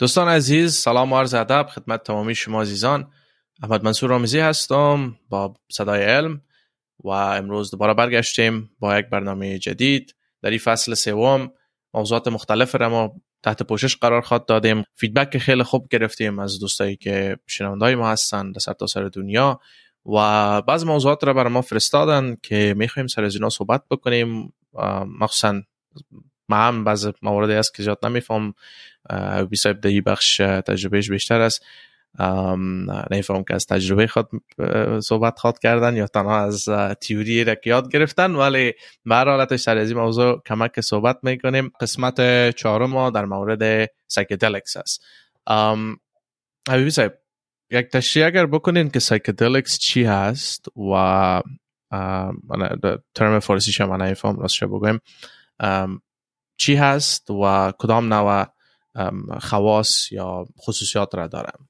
دوستان عزیز سلام و عرض ادب خدمت تمامی شما عزیزان. احمد منصور آمیزی هستم با صدای علم و امروز دوباره برگشتیم با یک برنامه جدید. در این فصل سوم موضوعات مختلف را ما تحت پوشش قرار خواد دادیم. فیدبک خیلی خوب گرفتیم از دوستایی که شنوندای ما هستن در سرتاسر دنیا و بعض موضوعات را برای ما فرستادن که می‌خوایم سر از اینا صحبت بکنیم. مخصوصا ما هم بعض مواردی هست که زیاد نمیفهم. بی صاحب دهی بخش تجربهش بیشتر است. نمیفهم که از تجربه خود صحبت خواد کردن یا تنها از تیوری را یاد گرفتن ولی به حالتش سر از این موضوع کمک صحبت می‌کنیم. قسمت چهارم ما در مورد سایکدلیکس است. حبیبی صاحب یک تشریح اگر بکنین که سایکدلیکس چی هست و ترم فارسی شما نمیفهم راست بگویم. چی هست و کدام نوع خواص یا خصوصیات را دارم.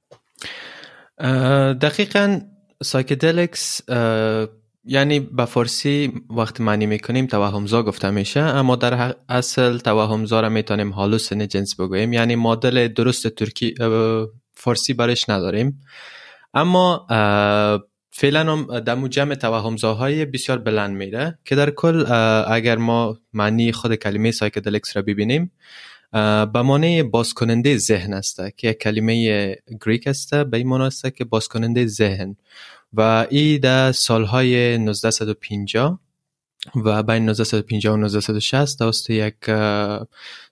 دقیقا psychedelics یعنی به فارسی وقت معنی می‌کنیم توهمزا گفته میشه اما در اصل توهمزا را می‌تونیم hallucinogens بگوییم یعنی مدل درست ترکی فارسی برش نداریم. اما فعلا هم در جمع توهمزاهای بسیار بلند میره که در کل اگر ما معنی خود کلمه psychedelics را ببینیم به معنی باز کننده ذهن است که یک کلمه Greek است به این معنی است که باز کننده ذهن. و ای در سالهای 1950 و بین 1950 و 1960 توسط یک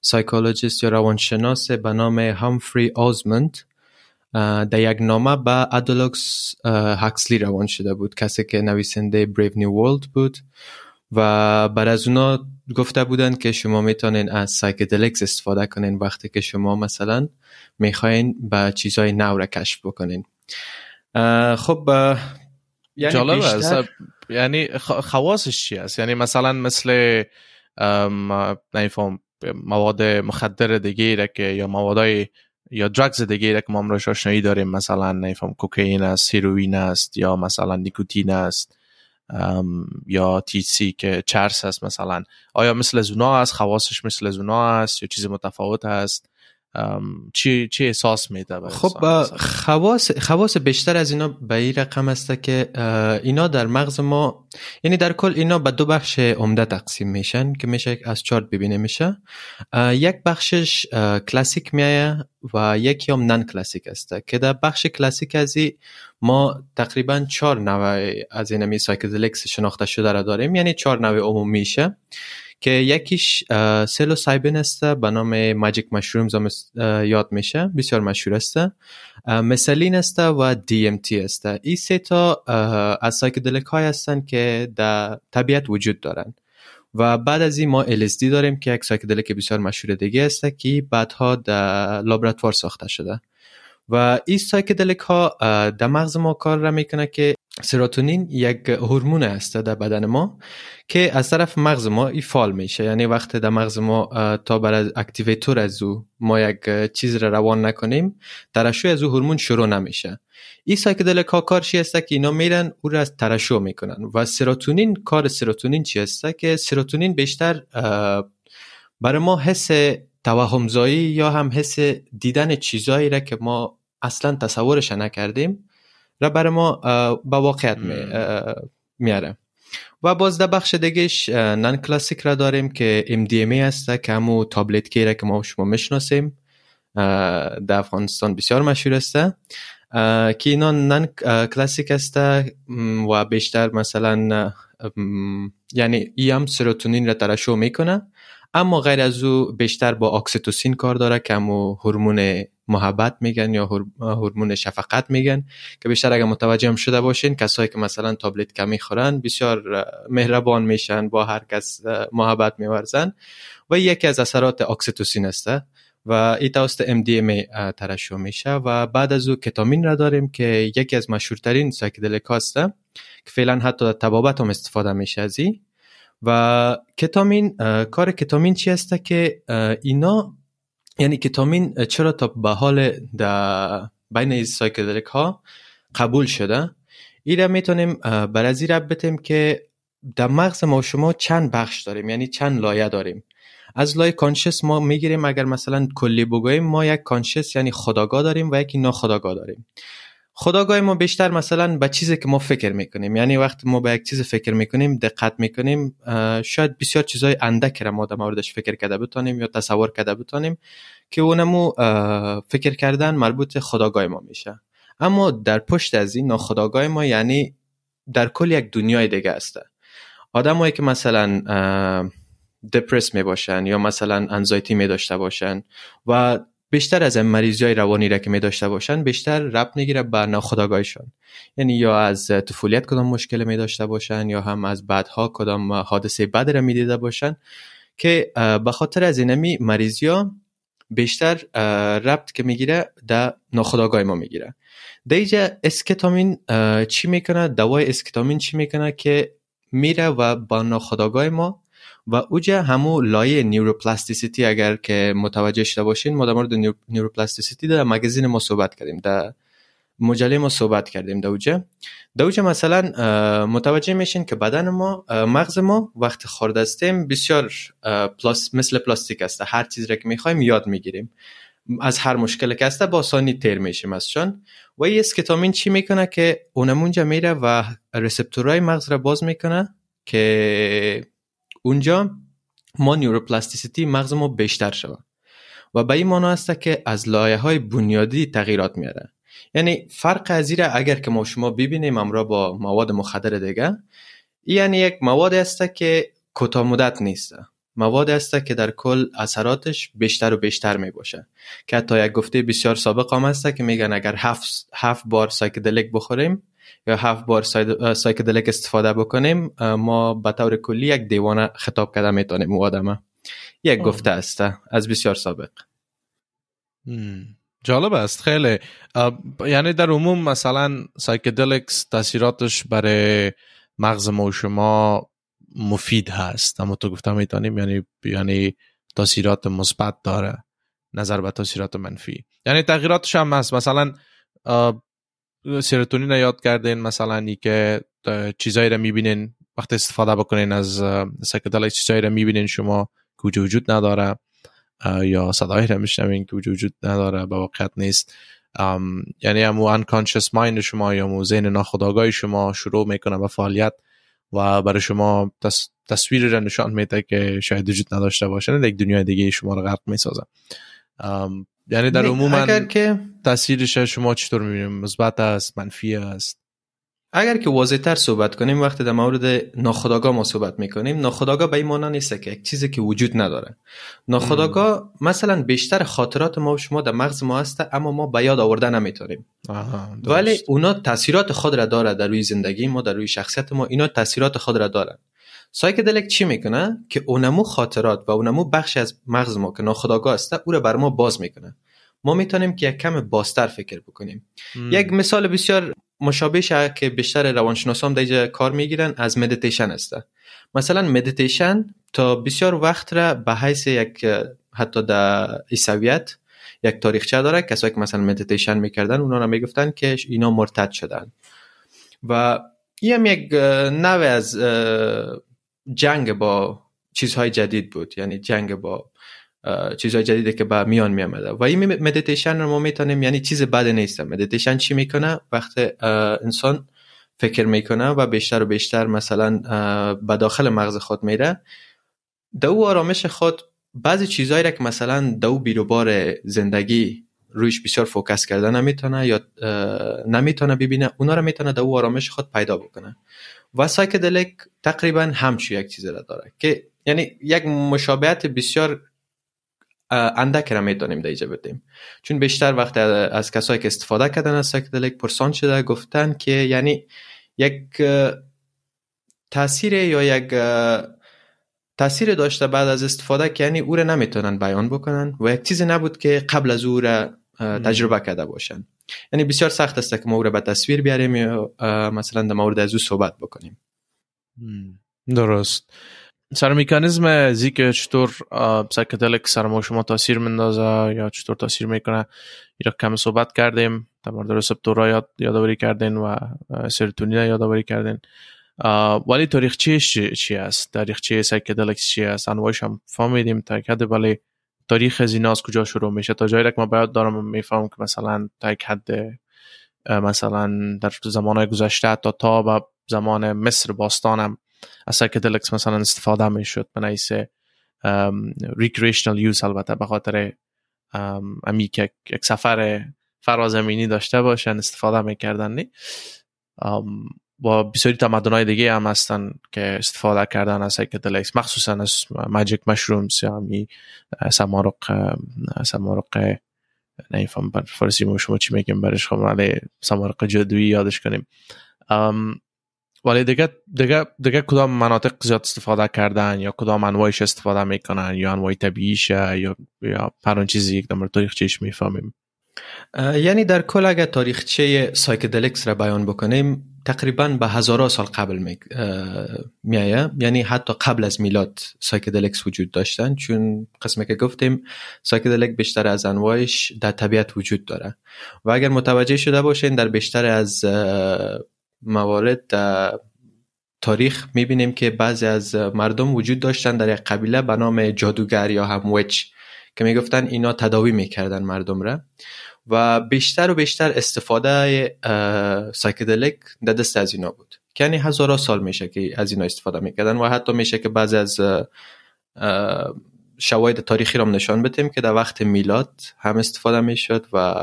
psychologist یا روانشناس به نام همفری آزموند در یک نامه به آلدوس هاکسلی روان شده بود. کسی که نویسنده Brave New World بود. و بعد از اونا گفته بودن که شما می‌تونین از psychedelics استفاده کنین وقتی که شما مثلا می‌خواین به چیزهای نو را کشف بکنین. خب یعنی جالب است یعنی خواصش چی است؟ یعنی مثلا مثل نمیفهم مواد مخدر دیگه که یا موادای یا درگز دیگه که ما امروز آشنایی داریم مثلا نمیفهم کوکائین است هیروئین است یا مثلا نیکوتین است. یا سی که چرس است مثلا. آیا مثل از اونا است خواصش مثل از اونا است یا چیز متفاوت است چی چی احساس میده خب خواص خواص بیشتر از اینا به این رقم است که اینا در مغز ما یعنی در کل اینا به دو بخش عمده تقسیم میشن که میشه از چارت ببینه میشه. یک بخشش کلاسیک میایه و یکی هم non-classic است که در بخش کلاسیک از ما تقریبا چهار نوع از این می سایکدلیکس شناخته شده را داریم یعنی چهار نوع عمومی میشه. که یکیش psilocybin است به نام magic mushrooms یاد میشه بسیار مشهور است. mescaline است و DMT است. این سه تا از psychedelic های هستند که در طبیعت وجود دارند و بعد از این ما LSD داریم که یک psychedelic بسیار مشهور دیگه است که بعدها در لابراتوار ساخته شده. و این psychedelic ها در مغز ما کار را می‌کنه که سروتونین یک هورمون است در بدن ما که از طرف مغز ما فعال میشه. یعنی وقت در مغز ما تا برای activator از او ما یک چیز را روان نکنیم ترشح از او هورمون شروع نمیشه. این psychedelic ها کارشی است که اینا میرن او را از ترشح می‌کنن و سروتونین کار سروتونین چی است که سروتونین بیشتر برای ما حس توهمزایی یا هم حس دیدن چیزایی را که ما اصلا تصورش نکردیم را برای ما به واقعیت میاره. و باز در بخش دیگهش نان کلاسیک را داریم که MDMA است که همو تابلت کیره که ما شما می‌شناسیم در افغانستان بسیار مشهور است. که اینا نان کلاسیک است و بیشتر مثلا یعنی ای هم سروتونین را ترشح می‌کنه. اما غیر از او بیشتر با اکسیتوسین کار داره که همو هورمون محبت میگن یا هورمون شفقت میگن که بیشتر اگر متوجه هم شده باشین کسایی که مثلا تابلت K می‌خورن بسیار مهربان میشن با هر کس محبت میورزن و یکی از اثرات اکسیتوسین است. و این توسط MDMA ترشح میشه و بعد از او کتامین را داریم که یکی از مشهورترین psychedelic هست که فعلا حتی در طبابت هم استفاده میشه از و کتامین کار کتامین چی است که اینا یعنی کتامین چرا تا به حال در بین این psychedelic ها قبول شده؟ را می‌تونیم بر از این بتیم که در مغز ما شما چند بخش داریم یعنی چند لایه داریم. از لایه conscious ما می‌گیریم اگر مثلا کلی بگوییم ما یک conscious یعنی خودآگاه داریم و یکی ناخودآگاه داریم. خداگاه ما بیشتر مثلا به چیزی که ما فکر می‌کنیم. یعنی وقتی ما به یک چیز فکر می‌کنیم دقت می‌کنیم شاید بسیار چیزای اندک را ما در موردش فکر کرده بتانیم یا تصور کرده بتانیم که اونمو فکر کردن مربوط خداگاه ما میشه. اما در پشت از این ناخداگاه ما یعنی در کل یک دنیای دیگه است. آدمایی که مثلا دپرس می باشن یا مثلا انزایتی می داشته باشن و بیشتر از مریضی های روانی را که می داشته باشن بیشتر رب می‌گیره به ناخداگاهشان یعنی یا از طفولیت کدام مشکل می داشته باشن یا هم از بعدها کدام حادثه بد را می دیده باشن که به خاطر از اینمی مریضی ها بیشتر ربط که می‌گیره در ناخداگاه ما می‌گیره. دیجا اسکتامین چی می‌کنه؟ دوای اسکتامین چی می‌کنه که میره و با ناخداگاه ما و اوجه همو لایه neuroplasticity اگر که متوجه شده باشین ما در مورد neuroplasticity در magazine ما صحبت کردیم در مجله ما صحبت کردیم در اوجه در اوجه مثلا متوجه میشین که بدن ما مغز ما وقت خورد استیم بسیار پلاس مثل پلاستیک است. هر چیز را که می‌خوایم یاد می‌گیریم. از هر مشکل که هسته با آسانی تیر میشیم ازشان و این کتامین چی می‌کنه که اونمونجا میره و receptor های مغز را باز می‌کنه که اونجا ما neuroplasticity مغز ما بیشتر شود و به این معنی است که از لایه های بنیادی تغییرات میاره. یعنی فرق از اگر که ما شما ببینیم امرا با مواد مخدر دیگه یعنی یک مواد است که کوتاه مدت نیست. مواد است که در کل اثراتش بیشتر و بیشتر می باشه که حتی یک گفته بسیار سابق هم است که میگن اگر هفت, هفت بار psychedelic بخوریم یا هفت بار psychedelic استفاده بکنیم ما به طور کلی یک دیوانه خطاب کرده می‌تونیم او آدمه. یک گفته است از بسیار سابق. جالب است خیلی. یعنی در عموم مثلا psychedelics تاثیراتش برای مغز ما و شما مفید هست. اما تو گفتم می‌تونیم یعنی یعنی تاثیرات مثبت داره نظر به تاثیرات منفی. یعنی تغییراتش هم هست. مثلا سیروتونین یاد کردین مثلا که چیزایی رو می‌بینین وقتی استفاده بکنین از سکدل چیزایی رو می‌بینین شما که وجود نداره یا صدایی رو میشنوین که وجود نداره به واقعیت نیست. یعنی همو unconscious mind شما یا مو ذهن ناخودآگاه شما شروع می‌کنه به فعالیت و برای شما تص... تصویر را نشان میده که شاید وجود نداشته باشه یک دنیای دیگه شما رو غرق می‌سازه. یعنی در عموم اگر که تاثیرش شما چطور می‌بینیم؟ مثبت است منفی است؟ اگر که واضح تر صحبت کنیم وقتی در مورد ناخداگاه ما صحبت می‌کنیم ناخداگاه به این معنی نیست که یک چیزی که وجود نداره. ناخداگاه مثلا بیشتر خاطرات ما و شما در مغز ما هست اما ما به یاد آورده نمی‌تونیم. ولی اونا تاثیرات خود را داره در روی زندگی ما در روی شخصیت ما اینا تاثیرات خود را دارن. سایکدلیک چی می‌کنه؟ که اونمو خاطرات و اونمو بخش از مغز ما که ناخداگاه است او را بر ما باز می‌کنه. ما می‌تونیم که یک کم بازتر فکر بکنیم. یک مثال بسیار مشابه که بیشتر روانشناسان در کار می‌گیرن از مدیتیشن است. مثلا مدیتیشن تا بسیار وقت را به حیث یک حتی در ایسویت یک تاریخچه داره کسایی که مثلا مدیتیشن می‌کردن اونا را می‌گفتن که اینا مرتد شدن. و این هم یک نوع از جنگ با چیزهای جدید بود. یعنی جنگ با چیزهای جدیدی که به میان می آمده و این مدیتیشن رو ما می‌تونیم یعنی چیز بد نیست مدیتیشن چی می‌کنه؟ وقت انسان فکر می‌کنه و بیشتر و بیشتر مثلا به داخل مغز خود میره. دو آرامش خود بعضی چیزهایی را که مثلا دو بیروبار زندگی رویش بسیار focus کرده نمی‌تونه یا نمی‌تونه ببینه اونا رو می‌تونه دو آرامش خود پیدا بکنه. و psychedelic تقریبا همچی یک چیز را داره که یعنی یک مشابهت بسیار اندک را می‌تونیم دیجه بدیم. چون بیشتر وقت از کسایی که استفاده کردن از سایکدلیک پرسان شده گفتن که یعنی یک تاثیر یا یک تاثیر داشته بعد از استفاده که یعنی او را نمی‌تونن بیان بکنن و یک چیزی نبود که قبل از او را تجربه کرده باشن. یعنی بسیار سخت است که ما او را به تصویر بیاریم یا مثلا در مورد از او صحبت بکنیم. درست. سر میکانیزم ازی که چطور psychedelic سر ما شما تاثیر مندازه یا چطور تاثیر می‌کنه؟ ایرا کم صحبت کردیم در مورد receptor ا یاد یادآوری کردین و سرتونین یادآوری کردین. ولی تاریخچه چی است؟ تاریخچه psychedelics چی است؟ انواعش هم فهمیدیم حد ولی تاریخ از از کجا شروع میشه؟ تا جایی که ما باید دارم می‌فهمم که مثلا تا حد مثلا در زمانهای گذشته تا تا به زمان مصر باستانم از psychedelics مثلا استفاده می‌شد به نیس recreational use البته به خاطر امی که یک سفر فرازمینی داشته باشن استفاده می‌کردن نی؟ با بسیاری تمدن دیگه هم هستن که استفاده کردن از psychedelics مخصوصا از magic mushrooms یا می سمارق سمارق نمیفهم فارسی شما چی میگیم برش خب ولی سمارق جادویی یادش کنیم. ولی دیگه دیگه دیگه کدام مناطق زیاد استفاده کردن یا کدام انواعش استفاده می‌کنن؟ یا انواع طبیعیشه یا یا پر چیزی یک دمر تاریخچهش می‌فهمیم. یعنی در کل اگر تاریخچه psychedelics را بیان بکنیم تقریبا به هزارها سال قبل می میایه. یعنی حتی قبل از میلاد psychedelics وجود داشتن چون قسمه که گفتیم psychedelic بیشتر از انواعش در طبیعت وجود داره. و اگر متوجه شده باشین در بیشتر از موارد در تاریخ می‌بینیم که بعضی از مردم وجود داشتن در یک قبیله به نام جادوگر یا هم وچ که می‌گفتن اینا تداوی می‌کردن مردم را. و بیشتر و بیشتر استفاده سایکدلیک در دست از اینا بود. یعنی هزارها سال میشه که از اینا استفاده می‌کردن و حتی میشه که بعضی از شواهد تاریخی را نشان بدیم که در وقت میلاد هم استفاده می‌شد و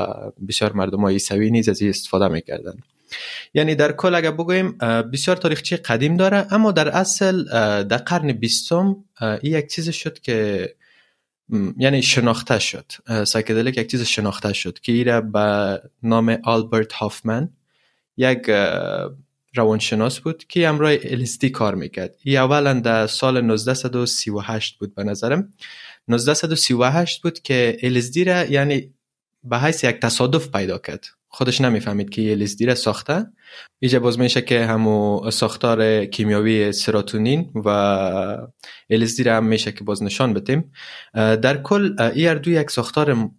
بسیار مردم های عیسوی نیز از این استفاده می‌کردن. یعنی در کل اگر بگوییم بسیار تاریخچه قدیم داره اما در اصل در قرن بیستم این یک چیز شد که یعنی شناخته شد. سایکدلیک یک چیز شناخته شد که ایره به نام آلبرت هافمن یک روانشناس بود که امرای LSD کار می‌کرد. ای اولا در سال 1938 بود به نظرم. 1938 بود که LSD را یعنی به حیث یک تصادف پیدا کرد. خودش نمی‌فهمید که یه را ساخته. ایجا باز میشه که همو ساختار کیمیاوی سراتونین و LSD را هم میشه که باز نشان بدیم. در کل ای دو یک ساختار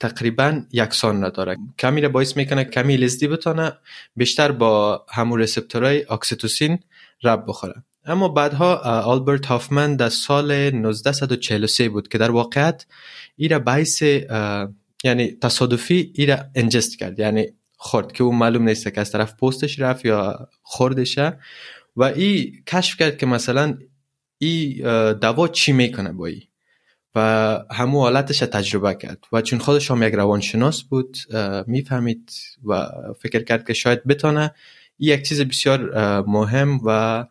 تقریبا یکسان نداره کمی را باعث می‌کنه کمی LSD بتونه بیشتر با همو رسپتورای اکسیتوسین رب بخوره. اما بعدها آلبرت هافمن در سال 1943 بود که در واقعیت ای را باعث یعنی تصادفی ای را انجست کرد. یعنی خورد که اون معلوم نیست که از طرف پستش رفت یا خوردشه. و ای کشف کرد که مثلا ای دوا چی می‌کنه با ای. و همو حالتش تجربه کرد. و چون خودش هم یک روانشناس بود می‌فهمید و فکر کرد که شاید بتانه. یک چیز بسیار مهم و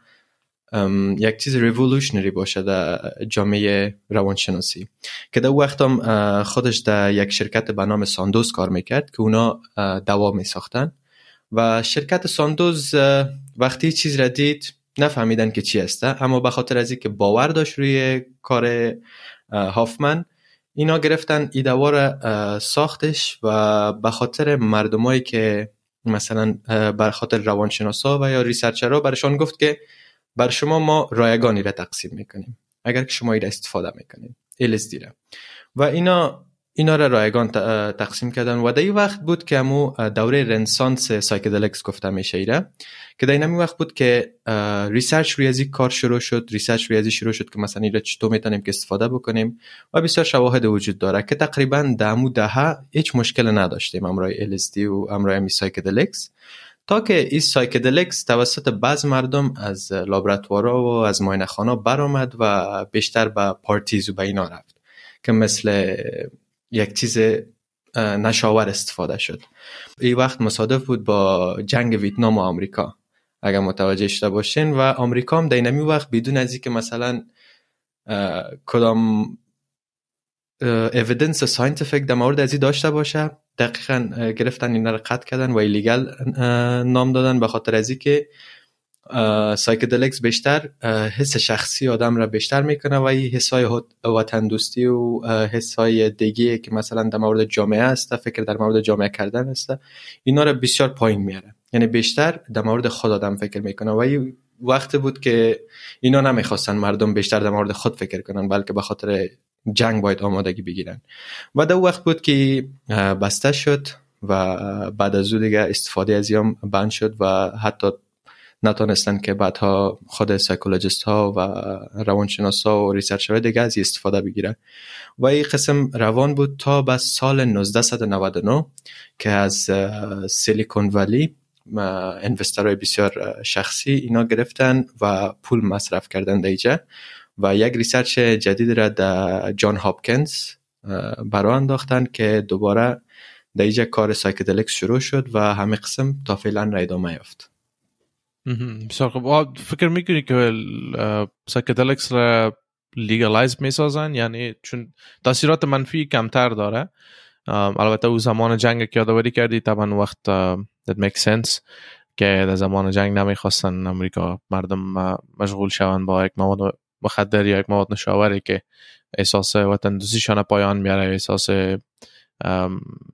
یک چیز revolutionary باشه در جامعه روانشناسی. که در وقت هم خودش در یک شرکت به نام ساندوز کار می‌کرد که اونا دوا می ساختن و شرکت ساندوز وقتی چیز را نفهمیدن که چی هسته اما به خاطر از که باور داشت روی کار هافمن اینا گرفتن ای دوا را ساختش و به خاطر مردمایی که مثلا بر خاطر روانشناسا و یا researcher ها برشان گفت که بر شما ما رایگانی را تقسیم می‌کنیم. اگر که شما را استفاده می‌کنیم LSD را و اینا اینا را رایگان تقسیم کردن. و در وقت بود که امو دوره رنسانس psychedelics گفته میشه ایره. که در این وقت بود که research روی کار شروع شد. research روی شروع شد که مثلا ایره چطور می‌تونیم که استفاده بکنیم. و بسیار شواهد وجود داره که تقریبا در امو دهه هیچ مشکل نداشتیم. امرای LSD و امرای می psychedelics. تا که این psychedelics توسط بعض مردم از لابراتوارا و از معاینه خانه برآمد و بیشتر به parties و به اینا رفت که مثل یک چیز نشه‌آور استفاده شد. این وقت مصادف بود با جنگ ویتنام و آمریکا. اگر متوجه شده باشین و آمریکا هم در وقت بدون از که مثلا کدام evidence scientific در مورد ازی داشته باشه دقیقا گرفتن اینا رو قطع کردن و illegal نام دادن به خاطر ازی که psychedelics بیشتر حس شخصی آدم را بیشتر می‌کنه و این حسای وطن دوستی و حسای دیگه که مثلا در مورد جامعه است فکر در مورد جامعه کردن است اینا را بسیار پایین میاره یعنی بیشتر در مورد خود آدم فکر می‌کنه و این وقت بود که اینا نمی‌خواستن مردم بیشتر در مورد خود فکر کنن بلکه به خاطر جنگ باید آمادگی بگیرن. و در وقت بود که بسته شد و بعد از او دیگه استفاده از یام بند شد و حتی نتونستن که بعدها خود psychologist ها و روانشناس ها و researcher های دیگه از استفاده بگیرن. و این قسم روان بود تا به سال 1999 که از Silicon Valley investor های بسیار شخصی اینا گرفتن و پول مصرف کردن دیجا و یک research جدید را در جان هاپکنز برای انداختن که دوباره در کار psychedelics شروع شد و همه قسم تا فعلا را ادامه یافت. بسیار خوب. فکر می‌کنی که psychedelics را legalize می‌سازن؟ یعنی چون تاثیرات منفی کمتر داره. البته او زمان جنگ که یادآوری کردی طبعا وقت that makes sense که در زمان جنگ نمی‌خواستن امریکا مردم مشغول شوند با یک مواد مخدر یک مواد نشه‌آوری که احساس وطن دوستیشان پایین میاره احساس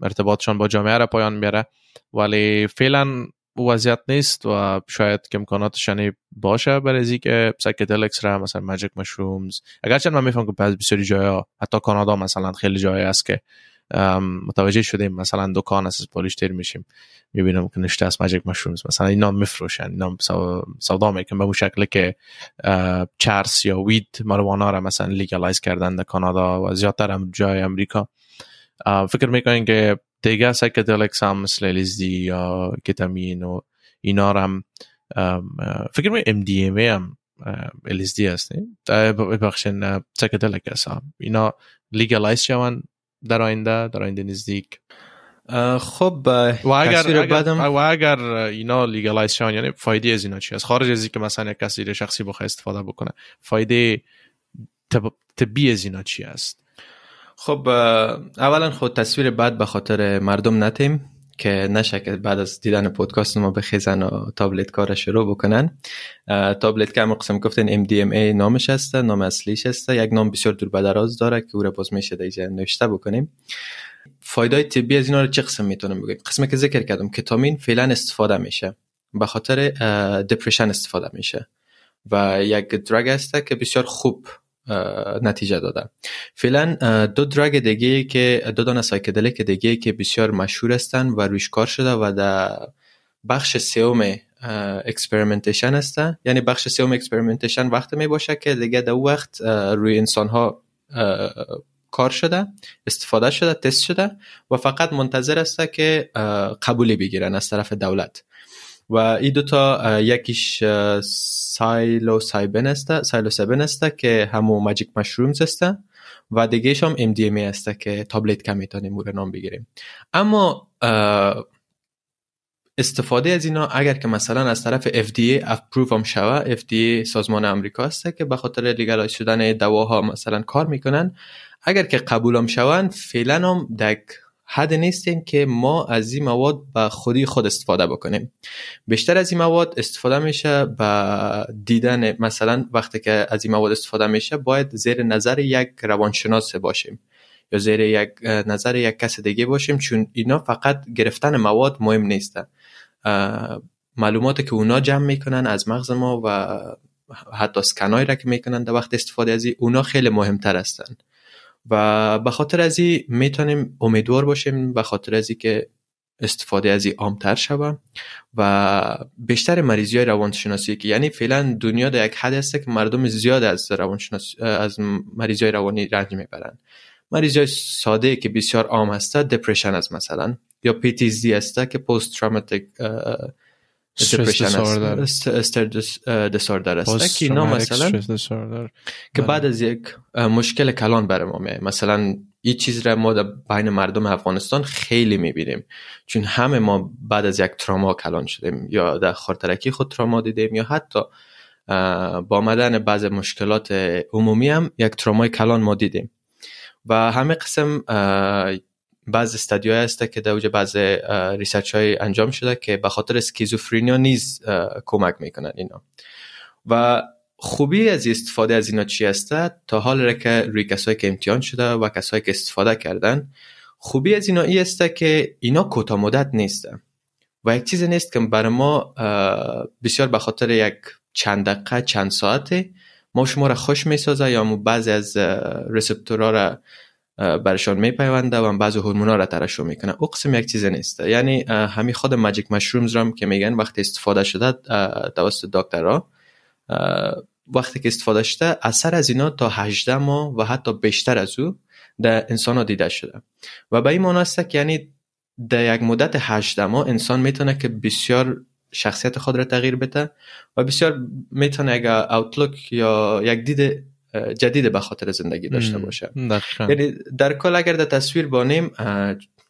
ارتباطشان با جامعه را پایین میاره ولی فعلا وضعیت نیست و شاید که امکاناتشانی باشه برای که psychedelics را مثلا magic mushrooms اگرچه من میفهم که بعض بسیاری جاها حتی کانادا مثلا خیلی جای است که متوجه شدیم مثلا دکان از پهلویش تیر میشیم می‌بینم که نشته از magic mushrooms مثلا اینا میفروشن اینا سودا میکن به شکل که چرس یا weed marijuana را مثلا legalize کردن در کانادا و زیادتر هم جای امریکا فکر می‌کنین که دیگه psychedelics هم مثل LSD یا کتامین و اینا هم فکر می ام هم LSD هست ببخشین psychedelic هست اینا legalize شوند در آینده در آینده نزدیک. خب و اگر, اگر و اگر اینا legalize شوند یعنی فایده از اینا چی است خارج از که مثلا کسی شخصی بخواد استفاده بکنه فایده طبی از اینا چی است؟ خب اولا خود تصویر بعد به خاطر مردم نتیم. که نشه بعد از دیدن پودکاست ما بخیزن و تابلت کار شروع بکنن. تابلت که قسم گفتن MDMA نامش هسته نام اصلیش هسته. یک نام بسیار دور بدراز داره که او را باز میشه دیجا نوشته بکنیم. فایده طبی از اینا رو چه قسم می‌تونم بگیم قسمی که ذکر کردم کتامین فعلا استفاده میشه. به خاطر دپرشن استفاده میشه. و یک درگ هسته که بسیار خوب نتیجه داده فعلا دو درگ دیگه که دو دانه سایکدلیک دیگه که بسیار مشهور هستن و روش کار شده و در بخش سوم experimentation هستن. یعنی بخش سوم experimentation وقت می باشه که دیگه در وقت روی انسان ها کار شده استفاده شده تست شده و فقط منتظر است که قبولی بگیرن از طرف دولت. و این دوتا یکیش psilocybin است psilocybin است که همو magic mushrooms است و دیگهش هم MDMA است که تابلت که می‌تونیم او نام بگیریم. اما استفاده از اینا اگر که مثلا از طرف FDA اپروف هم شوه FDA سازمان امریکا است که به خاطر لیگالایز شدن دواها مثلا کار می‌کنن اگر که قبول هم شوند فعلا هم دک حد نیستیم که ما از این مواد به خودی خود استفاده بکنیم. بیشتر از این مواد استفاده میشه به دیدن مثلا وقتی که از این مواد استفاده میشه باید زیر نظر یک روانشناس باشیم یا زیر یک نظر یک کس دیگه باشیم چون اینا فقط گرفتن مواد مهم نیستن معلومات که اونا جمع می‌کنن از مغز ما و حتی سکنایی را که می‌کنن در وقت استفاده از این اونا خیلی مهمتر هستن. و به خاطر از این می‌تونیم امیدوار باشیم به خاطر از که استفاده از این عامتر شوه و بیشتر مریضی های روانشناسی که یعنی فعلا دنیا در یک حد است که مردم زیاد از روانشناسی از مریضی های روانی رنج می‌برن. مریضی های ساده که بسیار عام هست دپرشن است مثلا یا PTSD است که پست تروماتیک دساردر است. که اینا مثلا؟ که بعد از یک مشکل کلان برای ما مثلا این چیز را ما در بین مردم افغانستان خیلی می‌بینیم. چون همه ما بعد از یک تراما کلان شدیم. یا در خورترکی خود تراما دیدیم یا حتی با مدن بعض مشکلات عمومی هم یک ترامای کلان ما دیدیم. و همه قسم بعض study های هست که در اوج بعض research های انجام شده که به خاطر schizophrenia نیز کمک می‌کنن اینا. و خوبی از استفاده از اینا چی هسته تا حال را که روی کسایی که امتحان شده و کسایی که استفاده کردن خوبی از اینا ای است که اینا کوتاه مدت نیسته و یک چیز نیست که برای ما بسیار به خاطر یک چند دقیقه چند ساعته ما شما را خوش می‌سازه یا بعضی از رسپتورها را برشان میپیونده و بعضی هورمونا را ترشح می‌کنه. او قسم یک چیز نیست. یعنی همین خود ماجیک مشرومز را که میگن وقتی استفاده شده توسط دکترها وقتی که استفاده شده اثر از اینا تا 18 ماه و حتی بیشتر از او در انسان ها دیده شده. و به این معنی است که یعنی در یک مدت 18 ماه انسان می‌تونه که بسیار شخصیت خود را تغییر بده و بسیار می‌تونه یک outlook یا یک دید جدید به خاطر زندگی داشته باشه. یعنی در کل اگر در تصویر بانیم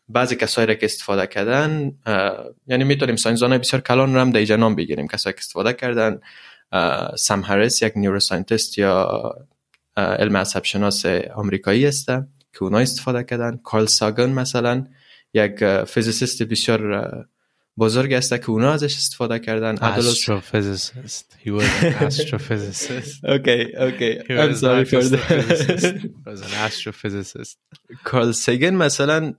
بعضی کسایی را که استفاده کردن یعنی می‌تونیم scientist ان بسیار کلان رو هم در نام بگیریم. کسایی که استفاده کردن سم هریس یک neuroscientist یا علم عصب شناس آمریکایی است که اونا استفاده کردن. کارل ساگن مثلا یک physicist بسیار بزرگ است که اونا ازش استفاده کردن. astrophysics he was an astrophysicist. Okay okay. I'm sorry for that he was an astrophysicist. کارل سیگن مثلا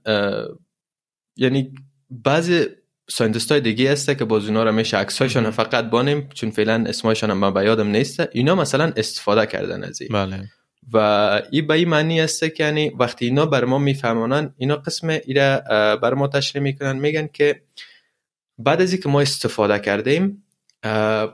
یعنی بعضی scientist های دیگه هسته که باز اونا رو میشه عکسایشان فقط بانیم چون فعلا اسمایشان هم به یادم نیسته اینا مثلا استفاده کردن از این. بله. و این به این معنی است که یعنی وقتی اینا بر ما میفهمانن اینا قسم ایره بر ما تشریح می‌کنن میگن که بعد از اینکه ما استفاده کردیم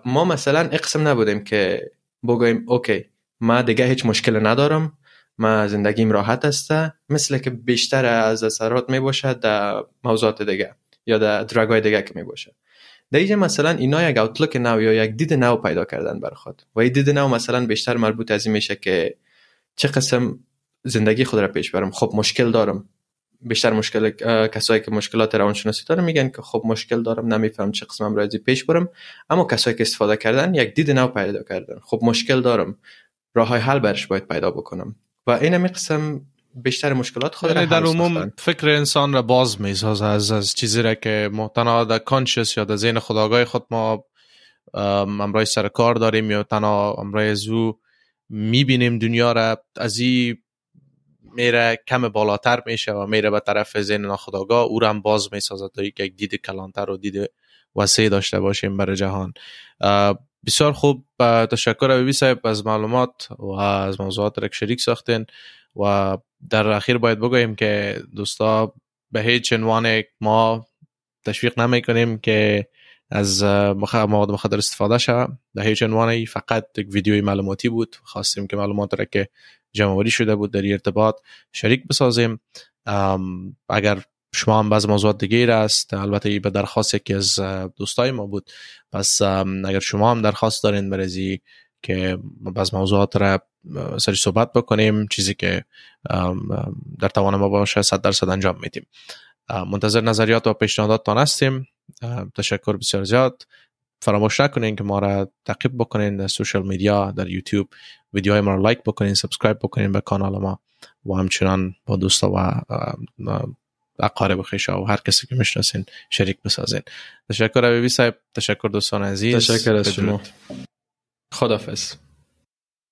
ما مثلا اقسم نبودیم که بگویم اوکی ما دیگه هیچ مشکل ندارم ما زندگیم راحت است. مثل که بیشتر از اثرات می باشد در موضوعات دیگه یا در درگ های دیگه که می باشه. در اینجا مثلا اینا یک اوتلوک نو یا یک دید نو پیدا کردن بر خود. و این دید نو مثلا بیشتر مربوط از این میشه که چه قسم زندگی خود را پیش برم. خب مشکل دارم. بیشتر مشکل کسایی که مشکلات روانشناسی دارن میگن که خب مشکل دارم نمیفهم چه قسم امراضی پیش برم. اما کسایی که استفاده کردن یک دید نو پیدا کردن. خب مشکل دارم. راه های حل برش باید پیدا بکنم. و این قسم بیشتر مشکلات خود یعنی در عموم فکر انسان را باز می‌سازه از از چیزی را که ما در کانشس یا در ذهن خداگاه خود ما امرای سر کار داریم یا تنها امرای زو می‌بینیم دنیا را. از این میره کم بالاتر میشه و میره به طرف ذهن ناخداگاه او هم باز می‌سازه تا یک دید کلانتر و دید وسیع داشته باشیم برای جهان. بسیار خوب. تشکر اوی صاحب از معلومات و از موضوعات را شریک ساختین و در اخیر باید بگوییم که دوستا به هیچ عنوان ما تشویق نمی کنیم که از مواد مخدر استفاده شود در هیچ عنوان فقط یک ویدیوی معلوماتی بود. خواستیم که معلومات را که جمعوری شده بود در ارتباط شریک بسازیم. اگر شما هم بعض موضوعات دیگه است البته به درخواست یکی از دوستای ما بود. پس اگر شما هم درخواست دارین برزی که بعض موضوعات را سری صحبت بکنیم چیزی که در توان ما باشه صد درصد انجام میدیم. منتظر نظریات و پیشنهاداتتان هستیم. تشکر بسیار زیاد. فراموش نکنین که ما را تعقیب بکنین در سوشال میدیا در یوتیوب. ویدیوهای ما را like بکنین subscribe بکنین به کانال ما و همچنان با دوستا و اقارب خیشا و هر کسی که می‌شناسین شریک بسازین. تشکر ابی صاحب. تشکر دوستان عزیز. تشکر از شما. خدافظ